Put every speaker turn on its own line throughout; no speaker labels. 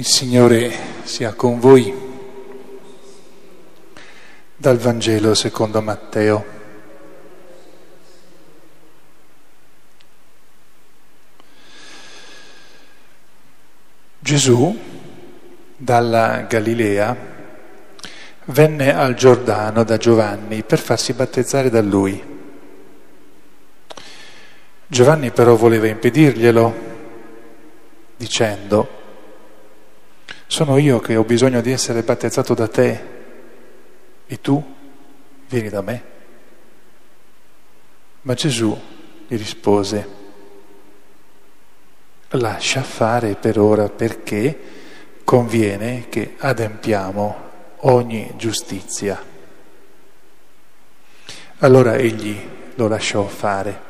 Il Signore sia con voi. Dal Vangelo secondo Matteo. Gesù dalla Galilea venne al Giordano da Giovanni per farsi battezzare da lui. Giovanni però voleva impedirglielo, dicendo, sono io che ho bisogno di essere battezzato da te e tu vieni da me. Ma Gesù gli rispose, lascia fare per ora perché conviene che adempiamo ogni giustizia. Allora egli lo lasciò fare.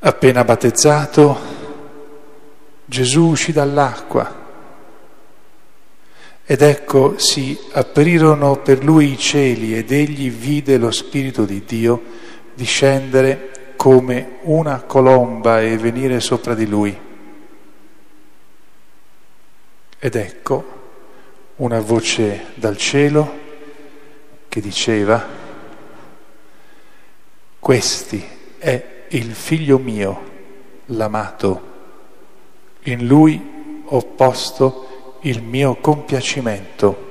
Appena battezzato, Gesù uscì dall'acqua ed ecco si aprirono per lui i cieli ed egli vide lo Spirito di Dio discendere come una colomba e venire sopra di lui. Ed ecco una voce dal cielo che diceva, questi è il figlio mio, l'amato, in lui ho posto il mio compiacimento.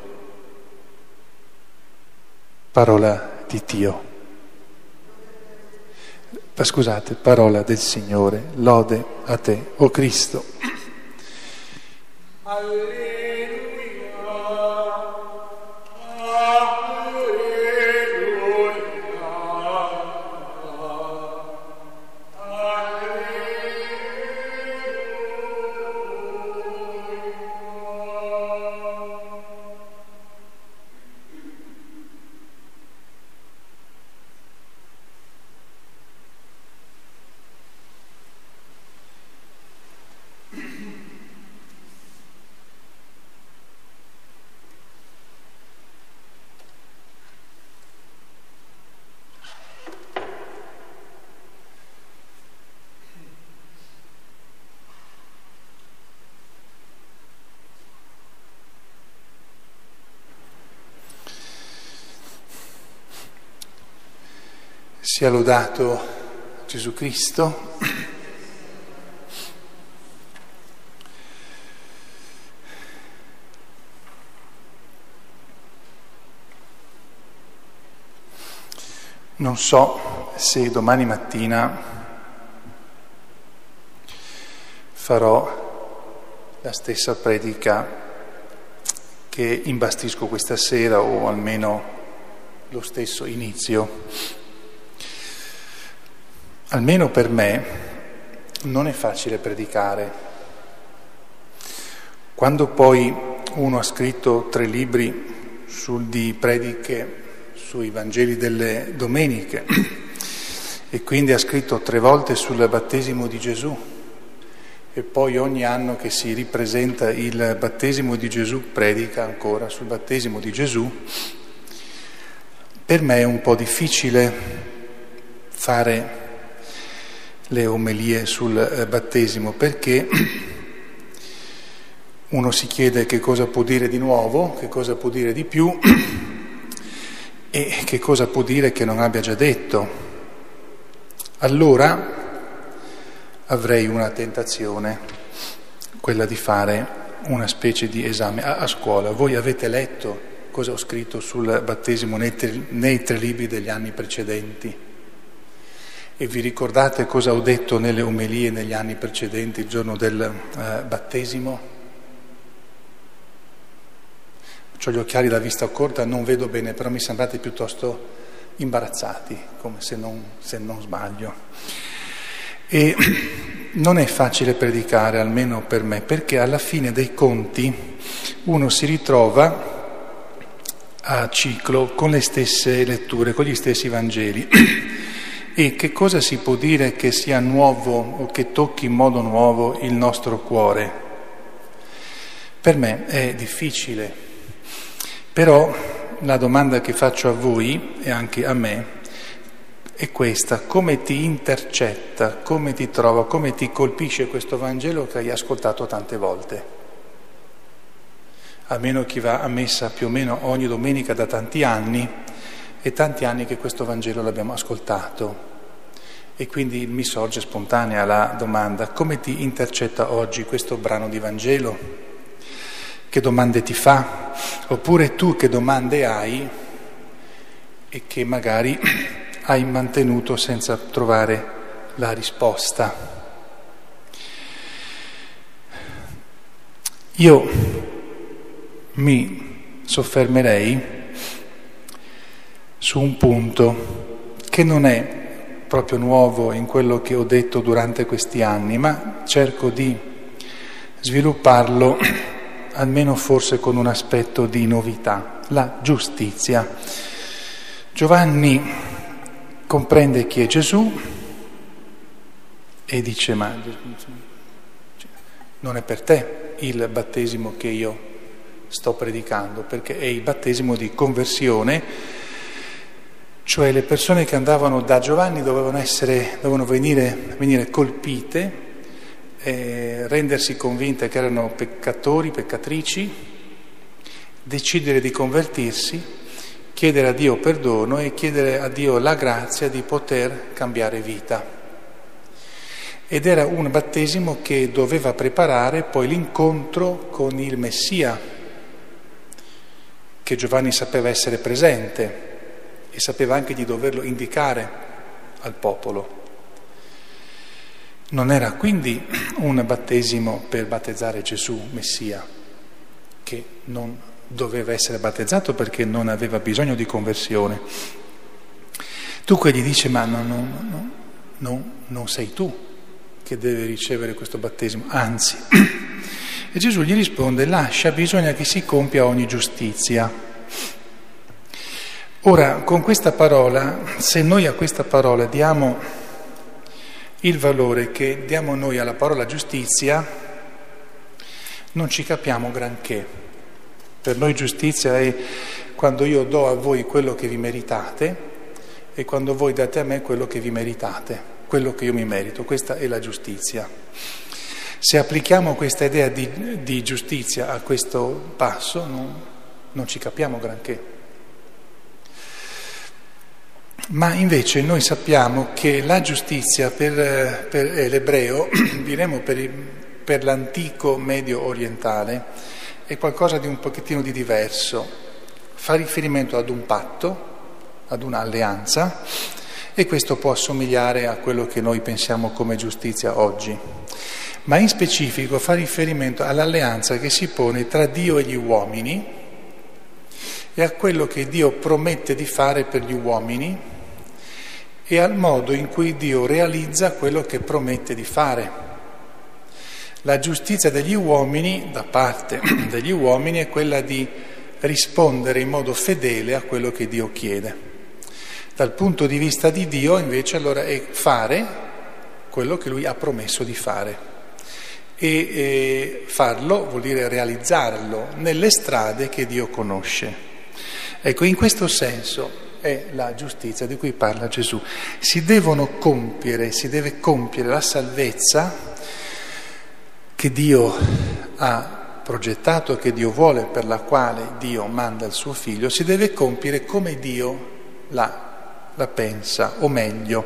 Parola di Dio. Scusate, parola del Signore, lode a te, o oh Cristo. Alleluia. Sia lodato Gesù Cristo. Non so se domani mattina farò la stessa predica che imbastisco questa sera o almeno lo stesso inizio almeno per me, non è facile predicare. Quando poi uno ha scritto tre libri sul, di prediche sui Vangeli delle Domeniche e quindi ha scritto tre volte sul battesimo di Gesù e poi ogni anno che si ripresenta il battesimo di Gesù predica ancora sul battesimo di Gesù, per me è un po' difficile fare le omelie sul eh, battesimo perché uno si chiede che cosa può dire di nuovo, che cosa può dire di più e che cosa può dire che non abbia già detto. Allora avrei una tentazione, quella di fare una specie di esame a, a scuola. Voi avete letto cosa ho scritto sul battesimo nei nei tre libri degli anni precedenti? E vi ricordate cosa ho detto nelle omelie negli anni precedenti, il giorno del eh, battesimo? Ho gli occhiali da vista corta, non vedo bene, però mi sembrate piuttosto imbarazzati, come se non, se non sbaglio. E non è facile predicare, almeno per me, perché alla fine dei conti uno si ritrova a ciclo con le stesse letture, con gli stessi Vangeli. E che cosa si può dire che sia nuovo o che tocchi in modo nuovo il nostro cuore? Per me è difficile, però la domanda che faccio a voi e anche a me è questa, come ti intercetta, come ti trova, come ti colpisce questo Vangelo che hai ascoltato tante volte? almeno chi va a messa più o meno ogni domenica da tanti anni, e tanti anni che questo Vangelo l'abbiamo ascoltato. E quindi mi sorge spontanea la domanda, come ti intercetta oggi questo brano di Vangelo? Che domande ti fa? Oppure tu che domande hai e che magari hai mantenuto senza trovare la risposta? Io mi soffermerei su un punto che non è proprio nuovo in quello che ho detto durante questi anni, ma cerco di svilupparlo almeno forse con un aspetto di novità, la giustizia. Giovanni comprende chi è Gesù e dice ma non è per te il battesimo che io sto predicando, perché è il battesimo di conversione cioè le persone che andavano da Giovanni dovevano, essere, dovevano venire, venire, colpite, eh, rendersi convinte che erano peccatori, peccatrici, decidere di convertirsi, chiedere a Dio perdono e chiedere a Dio la grazia di poter cambiare vita. Ed era un battesimo che doveva preparare poi l'incontro con il Messia, che Giovanni sapeva essere presente e sapeva anche di doverlo indicare al popolo. Non era quindi un battesimo per battezzare Gesù, Messia, che non doveva essere battezzato perché non aveva bisogno di conversione. Dunque gli dice, ma no, no, no, no, non sei tu che deve ricevere questo battesimo, anzi. E Gesù gli risponde, lascia, bisogna che si compia ogni giustizia. Ora, con questa parola, se noi a questa parola diamo il valore che diamo noi alla parola giustizia, non ci capiamo granché. Per noi giustizia è quando io do a voi quello che vi meritate e quando voi date a me quello che vi meritate, quello che io mi merito. Questa è la giustizia. Se applichiamo questa idea di, di giustizia a questo passo, non, non ci capiamo granché. Ma invece noi sappiamo che la giustizia per, per l'ebreo, diremo per, per l'antico medio orientale, è qualcosa di un pochettino di diverso. Fa riferimento ad un patto, ad un'alleanza, e questo può assomigliare a quello che noi pensiamo come giustizia oggi. Ma in specifico fa riferimento all'alleanza che si pone tra Dio e gli uomini e a quello che Dio promette di fare per gli uomini e al modo in cui Dio realizza quello che promette di fare. La giustizia degli uomini, da parte degli uomini, è quella di rispondere in modo fedele a quello che Dio chiede. Dal punto di vista di Dio, invece, allora è fare quello che Lui ha promesso di fare. E, e farlo vuol dire realizzarlo nelle strade che Dio conosce. Ecco, in questo senso è la giustizia di cui parla Gesù. Si devono compiere, si deve compiere la salvezza che Dio ha progettato, che Dio vuole, per la quale Dio manda il suo figlio, si deve compiere come Dio la, la pensa, o meglio,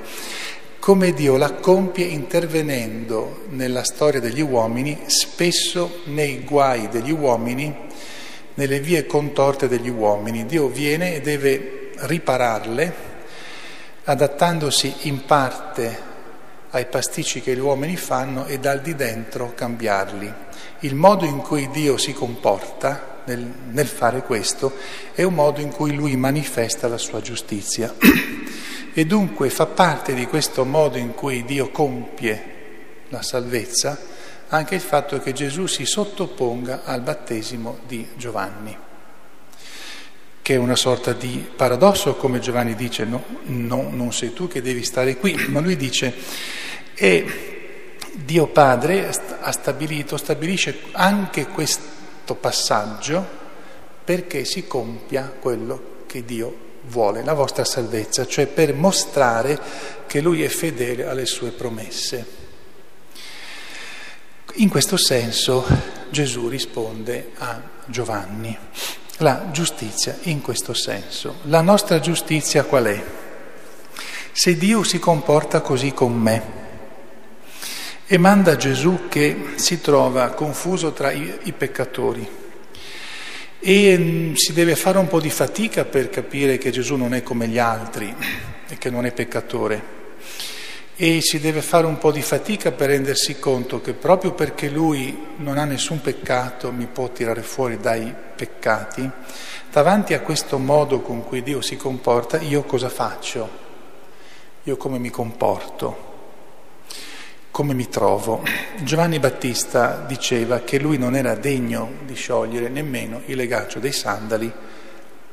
come Dio la compie intervenendo nella storia degli uomini, spesso nei guai degli uomini, nelle vie contorte degli uomini. Dio viene e deve ripararle adattandosi in parte ai pasticci che gli uomini fanno e dal di dentro cambiarli. Il modo in cui Dio si comporta nel, nel fare questo è un modo in cui Lui manifesta la sua giustizia. e dunque fa parte di questo modo in cui Dio compie la salvezza anche il fatto che Gesù si sottoponga al battesimo di Giovanni che è una sorta di paradosso, come Giovanni dice, no, no, non sei tu che devi stare qui, ma lui dice, e Dio Padre ha stabilito, stabilisce anche questo passaggio perché si compia quello che Dio vuole, la vostra salvezza, cioè per mostrare che Lui è fedele alle sue promesse. In questo senso Gesù risponde a Giovanni. La giustizia in questo senso. La nostra giustizia qual è? Se Dio si comporta così con me e manda Gesù che si trova confuso tra i, i peccatori e mm, si deve fare un po' di fatica per capire che Gesù non è come gli altri e che non è peccatore e si deve fare un po' di fatica per rendersi conto che proprio perché lui non ha nessun peccato mi può tirare fuori dai peccati, davanti a questo modo con cui Dio si comporta, io cosa faccio? Io come mi comporto? Come mi trovo? Giovanni Battista diceva che lui non era degno di sciogliere nemmeno il legaccio dei sandali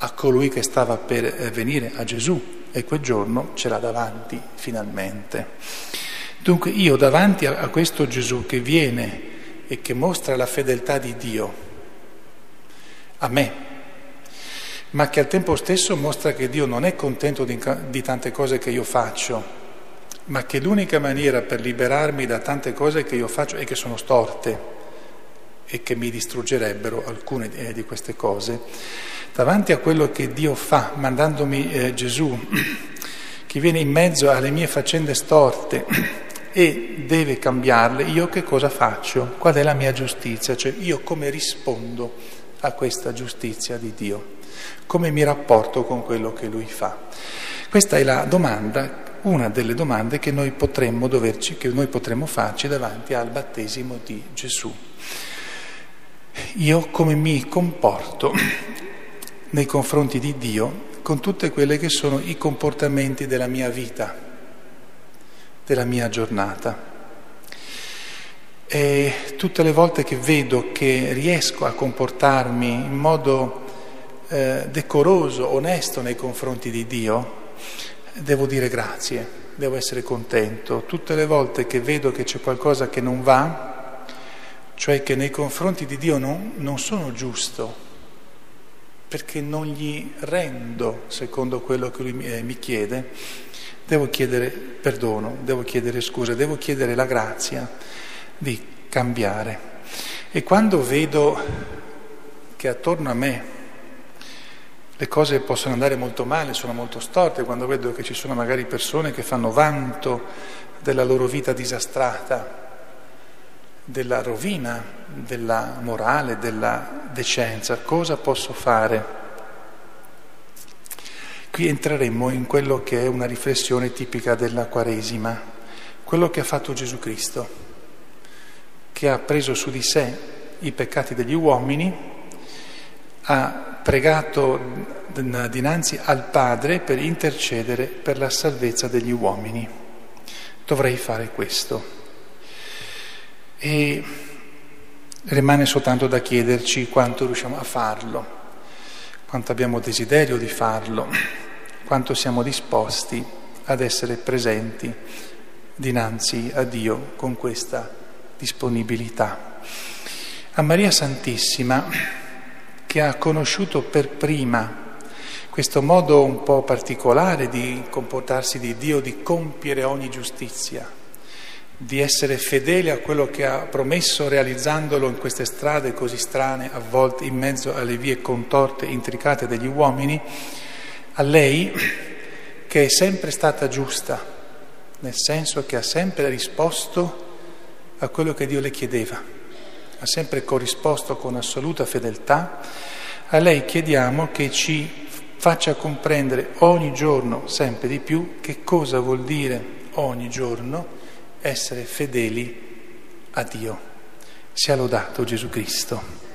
a colui che stava per eh, venire a Gesù e quel giorno ce l'ha davanti finalmente. Dunque io davanti a questo Gesù che viene e che mostra la fedeltà di Dio a me, ma che al tempo stesso mostra che Dio non è contento di, di tante cose che io faccio, ma che l'unica maniera per liberarmi da tante cose che io faccio e che sono storte e che mi distruggerebbero alcune eh, di queste cose, davanti a quello che Dio fa, mandandomi eh, Gesù, che viene in mezzo alle mie faccende storte e deve cambiarle, io che cosa faccio? Qual è la mia giustizia? Cioè io come rispondo a questa giustizia di Dio? Come mi rapporto con quello che Lui fa? Questa è la domanda una delle domande che noi potremmo, doverci, che noi potremmo farci davanti al battesimo di Gesù. Io come mi comporto nei confronti di Dio con tutte quelle che sono i comportamenti della mia vita, della mia giornata. E tutte le volte che vedo che riesco a comportarmi in modo eh, decoroso, onesto nei confronti di Dio, devo dire grazie, devo essere contento. Tutte le volte che vedo che c'è qualcosa che non va, cioè che nei confronti di Dio non, non sono giusto, perché non gli rendo secondo quello che lui mi, eh, mi chiede, devo chiedere perdono, devo chiedere scusa, devo chiedere la grazia di cambiare. E quando vedo che attorno a me le cose possono andare molto male, sono molto storte, quando vedo che ci sono magari persone che fanno vanto della loro vita disastrata, della rovina, della morale, della decenza, cosa posso fare? Qui entreremmo in quello che è una riflessione tipica della Quaresima, quello che ha fatto Gesù Cristo, che ha preso su di sé i peccati degli uomini, ha pregato dinanzi al Padre per intercedere per la salvezza degli uomini. Dovrei fare questo. E rimane soltanto da chiederci quanto riusciamo a farlo, quanto abbiamo desiderio di farlo, quanto siamo disposti ad essere presenti dinanzi a Dio con questa disponibilità. A Maria Santissima che ha conosciuto per prima questo modo un po' particolare di comportarsi di Dio, di compiere ogni giustizia, di essere fedele a quello che ha promesso realizzandolo in queste strade così strane, a volte in mezzo alle vie contorte intricate degli uomini, a lei che è sempre stata giusta, nel senso che ha sempre risposto a quello che Dio le chiedeva ha sempre corrisposto con assoluta fedeltà, a lei chiediamo che ci faccia comprendere ogni giorno sempre di più che cosa vuol dire ogni giorno essere fedeli a Dio. Sia lodato Gesù Cristo.